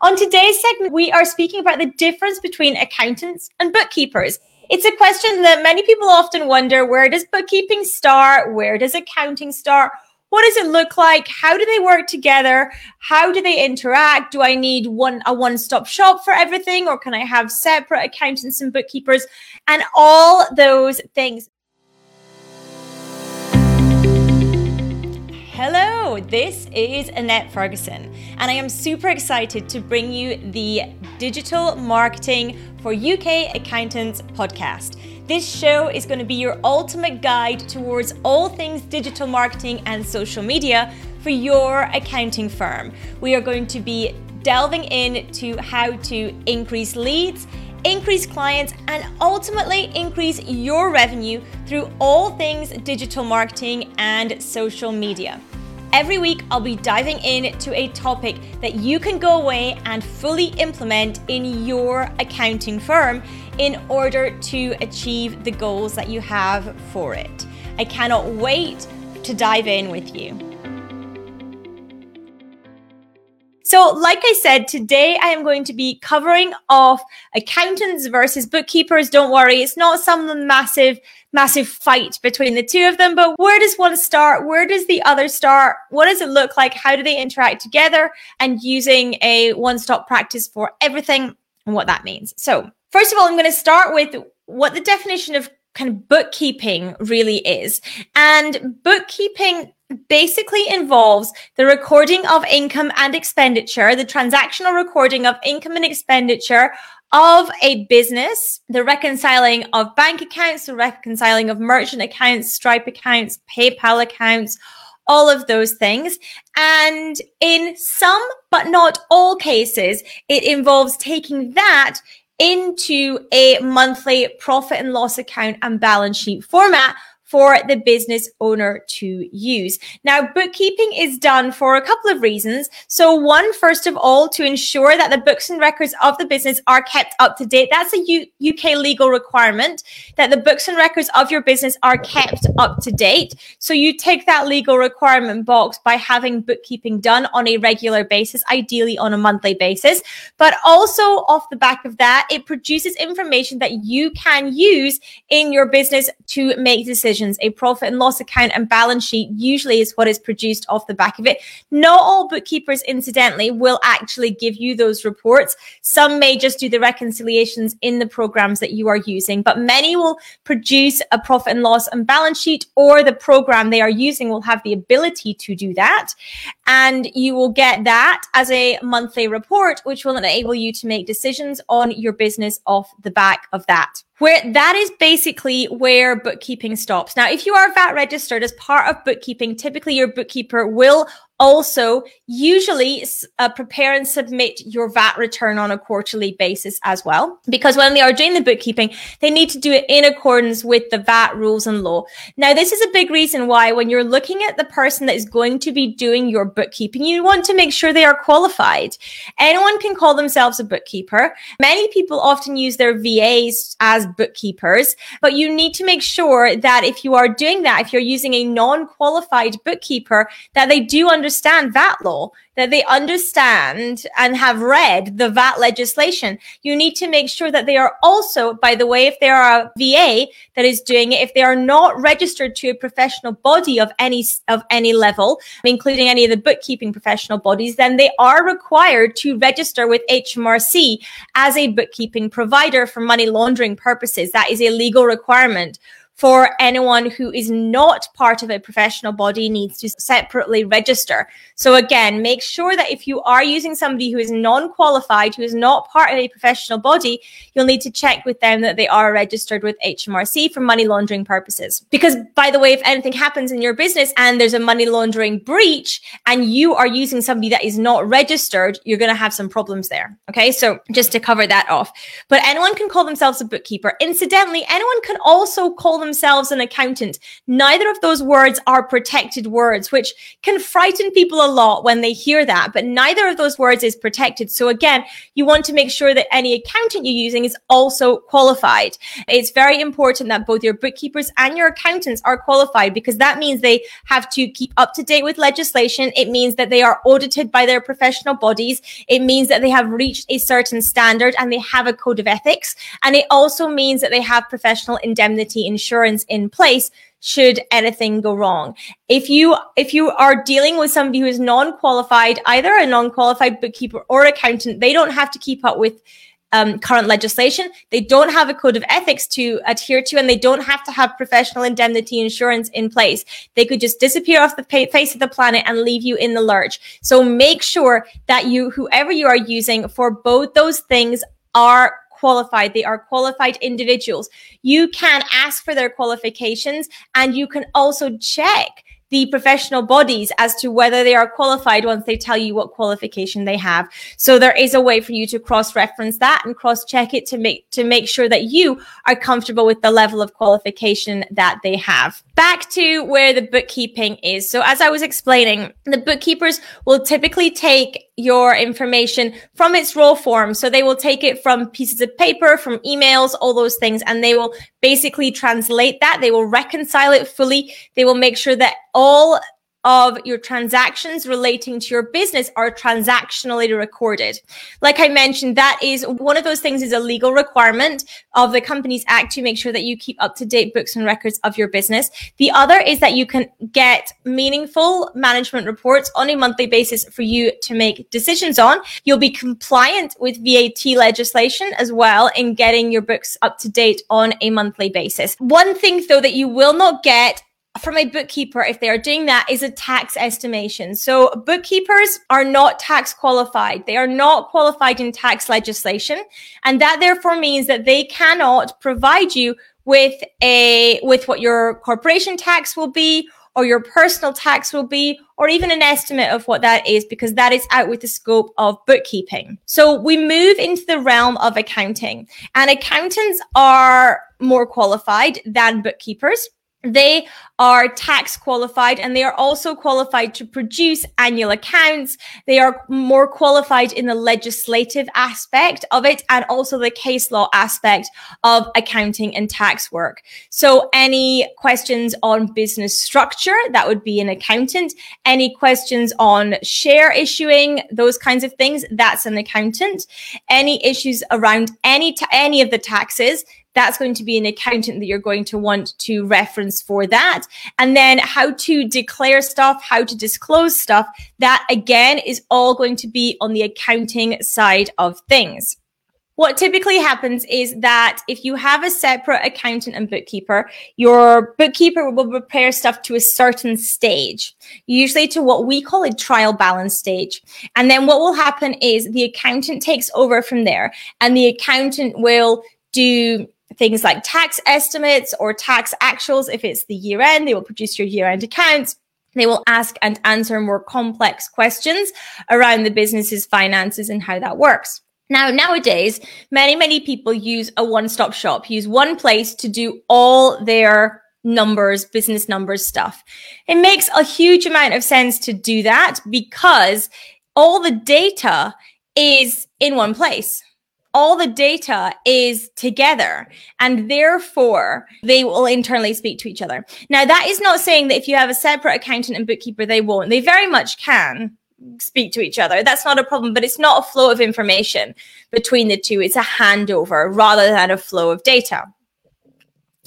On today's segment, we are speaking about the difference between accountants and bookkeepers. It's a question that many people often wonder where does bookkeeping start? Where does accounting start? What does it look like? How do they work together? How do they interact? Do I need one a one-stop shop for everything or can I have separate accountants and bookkeepers and all those things? This is Annette Ferguson, and I am super excited to bring you the Digital Marketing for UK Accountants podcast. This show is going to be your ultimate guide towards all things digital marketing and social media for your accounting firm. We are going to be delving into how to increase leads increase clients, and ultimately increase your revenue through all things digital marketing and social media. Every week, I'll be diving into a topic that you can go away and fully implement in your accounting firm in order to achieve the goals that you have for it. I cannot wait to dive in with you. So, like I said, today I am going to be covering off accountants versus bookkeepers. Don't worry, it's not some massive, massive fight between the two of them, but where does one start? Where does the other start? What does it look like? How do they interact together? And using a one stop practice for everything and what that means. So, first of all, I'm going to start with what the definition of kind of bookkeeping really is. And bookkeeping basically involves the recording of income and expenditure, the transactional recording of income and expenditure of a business, the reconciling of bank accounts, the reconciling of merchant accounts, Stripe accounts, PayPal accounts, all of those things. And in some, but not all cases, it involves taking that into a monthly profit and loss account and balance sheet format for the business owner to use. Now, bookkeeping is done for a couple of reasons. So one, first of all, to ensure that the books and records of the business are kept up to date. That's a U- UK legal requirement that the books and records of your business are kept up to date. So you take that legal requirement box by having bookkeeping done on a regular basis, ideally on a monthly basis. But also off the back of that, it produces information that you can use in your business to make decisions decisions, a profit and loss account and balance sheet usually is what is produced off the back of it. Not all bookkeepers, incidentally, will actually give you those reports. Some may just do the reconciliations in the programs that you are using, but many will produce a profit and loss and balance sheet or the program they are using will have the ability to do that. And you will get that as a monthly report, which will enable you to make decisions on your business off the back of that where that is basically where bookkeeping stops. Now, if you are VAT registered as part of bookkeeping, typically your bookkeeper will also usually uh, prepare and submit your VAT return on a quarterly basis as well. Because when they are doing the bookkeeping, they need to do it in accordance with the VAT rules and law. Now, this is a big reason why when you're looking at the person that is going to be doing your bookkeeping, you want to make sure they are qualified. Anyone can call themselves a bookkeeper. Many people often use their VAs as bookkeepers, but you need to make sure that if you are doing that, if you're using a non-qualified bookkeeper, that they do understand understand VAT law, that they understand and have read the VAT legislation. You need to make sure that they are also, by the way, if they are a VA that is doing it, if they are not registered to a professional body of any, of any level, including any of the bookkeeping professional bodies, then they are required to register with HMRC as a bookkeeping provider for money laundering purposes. That is a legal requirement for anyone who is not part of a professional body needs to separately register. So again, make sure that if you are using somebody who is non-qualified, who is not part of a professional body, you'll need to check with them that they are registered with HMRC for money laundering purposes. Because by the way, if anything happens in your business and there's a money laundering breach and you are using somebody that is not registered, you're going to have some problems there. Okay. So just to cover that off, but anyone can call themselves a bookkeeper. Incidentally, anyone can also call themselves an accountant. Neither of those words are protected words, which can frighten people a lot when they hear that, but neither of those words is protected. So again, you want to make sure that any accountant you're using is also qualified. It's very important that both your bookkeepers and your accountants are qualified because that means they have to keep up to date with legislation. It means that they are audited by their professional bodies. It means that they have reached a certain standard and they have a code of ethics. And it also means that they have professional indemnity insurance in place should anything go wrong. If you if you are dealing with somebody who is non-qualified, either a non-qualified bookkeeper or accountant, they don't have to keep up with um, current legislation. They don't have a code of ethics to adhere to, and they don't have to have professional indemnity insurance in place. They could just disappear off the face of the planet and leave you in the lurch. So make sure that you, whoever you are using for both those things are qualified. They are qualified individuals. You can ask for their qualifications and you can also check the professional bodies as to whether they are qualified once they tell you what qualification they have. So there is a way for you to cross reference that and cross check it to make, to make sure that you are comfortable with the level of qualification that they have. Back to where the bookkeeping is. So as I was explaining, the bookkeepers will typically take your information from its raw form. So they will take it from pieces of paper, from emails, all those things, and they will basically translate that. They will reconcile it fully. They will make sure that all of your transactions relating to your business are transactionally recorded. Like I mentioned, that is one of those things is a legal requirement of the Companies Act to make sure that you keep up to date books and records of your business. The other is that you can get meaningful management reports on a monthly basis for you to make decisions on. You'll be compliant with VAT legislation as well in getting your books up to date on a monthly basis. One thing though that you will not get from a bookkeeper, if they are doing that, is a tax estimation. So bookkeepers are not tax qualified. They are not qualified in tax legislation. And that therefore means that they cannot provide you with a, with what your corporation tax will be or your personal tax will be, or even an estimate of what that is, because that is out with the scope of bookkeeping. So we move into the realm of accounting and accountants are more qualified than bookkeepers. They are tax qualified and they are also qualified to produce annual accounts. They are more qualified in the legislative aspect of it and also the case law aspect of accounting and tax work. So any questions on business structure, that would be an accountant. Any questions on share issuing, those kinds of things, that's an accountant. Any issues around any, ta- any of the taxes, that's going to be an accountant that you're going to want to reference for that. And then how to declare stuff, how to disclose stuff. That again is all going to be on the accounting side of things. What typically happens is that if you have a separate accountant and bookkeeper, your bookkeeper will prepare stuff to a certain stage, usually to what we call a trial balance stage. And then what will happen is the accountant takes over from there and the accountant will do things like tax estimates or tax actuals. If it's the year end, they will produce your year end accounts. They will ask and answer more complex questions around the business's finances and how that works. Now, nowadays, many, many people use a one stop shop, use one place to do all their numbers, business numbers stuff. It makes a huge amount of sense to do that because all the data is in one place all the data is together and therefore they will internally speak to each other. Now, that is not saying that if you have a separate accountant and bookkeeper, they won't. They very much can speak to each other. That's not a problem, but it's not a flow of information between the two. It's a handover rather than a flow of data.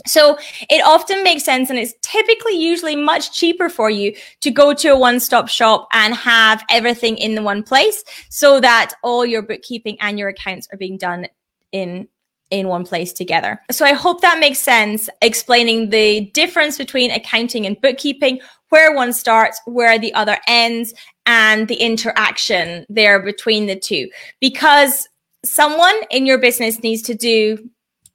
So it often makes sense and it's typically usually much cheaper for you to go to a one-stop shop and have everything in the one place so that all your bookkeeping and your accounts are being done in in one place together. So I hope that makes sense explaining the difference between accounting and bookkeeping, where one starts, where the other ends and the interaction there between the two because someone in your business needs to do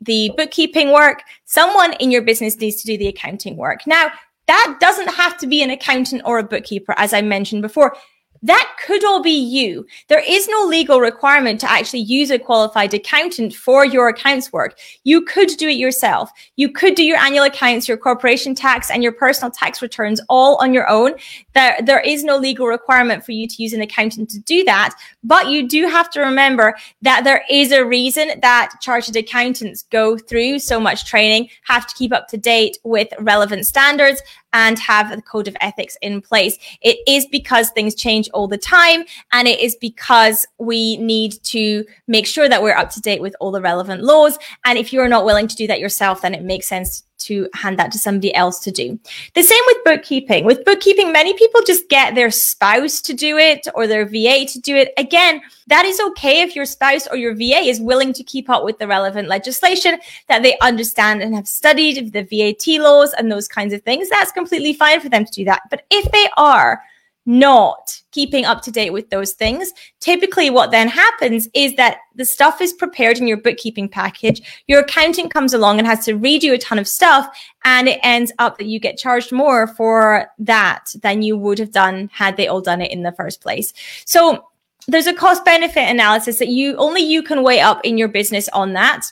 the bookkeeping work, someone in your business needs to do the accounting work. Now, that doesn't have to be an accountant or a bookkeeper, as I mentioned before. That could all be you. There is no legal requirement to actually use a qualified accountant for your accounts work. You could do it yourself. You could do your annual accounts, your corporation tax, and your personal tax returns all on your own. There, there is no legal requirement for you to use an accountant to do that. But you do have to remember that there is a reason that chartered accountants go through so much training, have to keep up to date with relevant standards and have a code of ethics in place. It is because things change all the time. And it is because we need to make sure that we're up to date with all the relevant laws. And if you're not willing to do that yourself, then it makes sense to hand that to somebody else to do. The same with bookkeeping. With bookkeeping, many people just get their spouse to do it or their VA to do it. Again, that is okay if your spouse or your VA is willing to keep up with the relevant legislation that they understand and have studied the VAT laws and those kinds of things. That's completely fine for them to do that. But if they are not keeping up to date with those things, typically what then happens is that the stuff is prepared in your bookkeeping package. Your accountant comes along and has to redo a ton of stuff. And it ends up that you get charged more for that than you would have done had they all done it in the first place. So there's a cost benefit analysis that you only you can weigh up in your business on that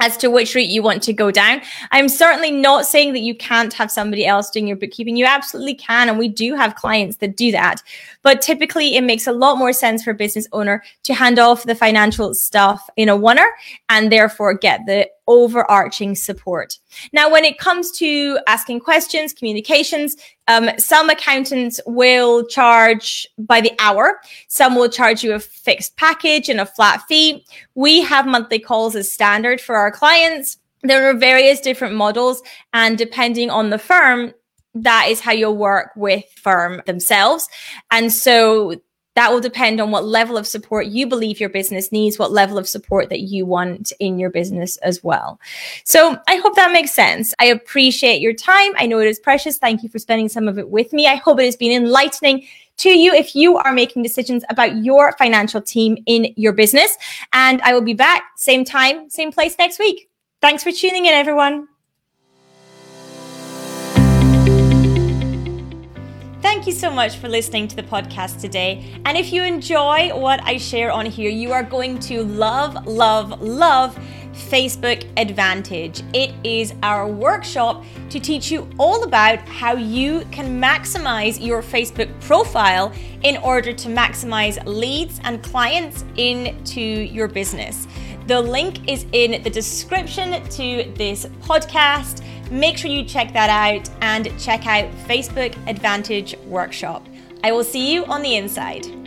as to which route you want to go down. I'm certainly not saying that you can't have somebody else doing your bookkeeping. You absolutely can. And we do have clients that do that. But typically it makes a lot more sense for a business owner to hand off the financial stuff in a oneer and therefore get the overarching support. Now, when it comes to asking questions, communications, um, some accountants will charge by the hour. Some will charge you a fixed package and a flat fee. We have monthly calls as standard for our clients. There are various different models, and depending on the firm, that is how you'll work with firm themselves. And so that will depend on what level of support you believe your business needs, what level of support that you want in your business as well. So I hope that makes sense. I appreciate your time. I know it is precious. Thank you for spending some of it with me. I hope it has been enlightening to you if you are making decisions about your financial team in your business. And I will be back same time, same place next week. Thanks for tuning in, everyone. Thank you so much for listening to the podcast today. And if you enjoy what I share on here, you are going to love, love, love Facebook Advantage. It is our workshop to teach you all about how you can maximize your Facebook profile in order to maximize leads and clients into your business. The link is in the description to this podcast. Make sure you check that out and check out Facebook Advantage Workshop. I will see you on the inside.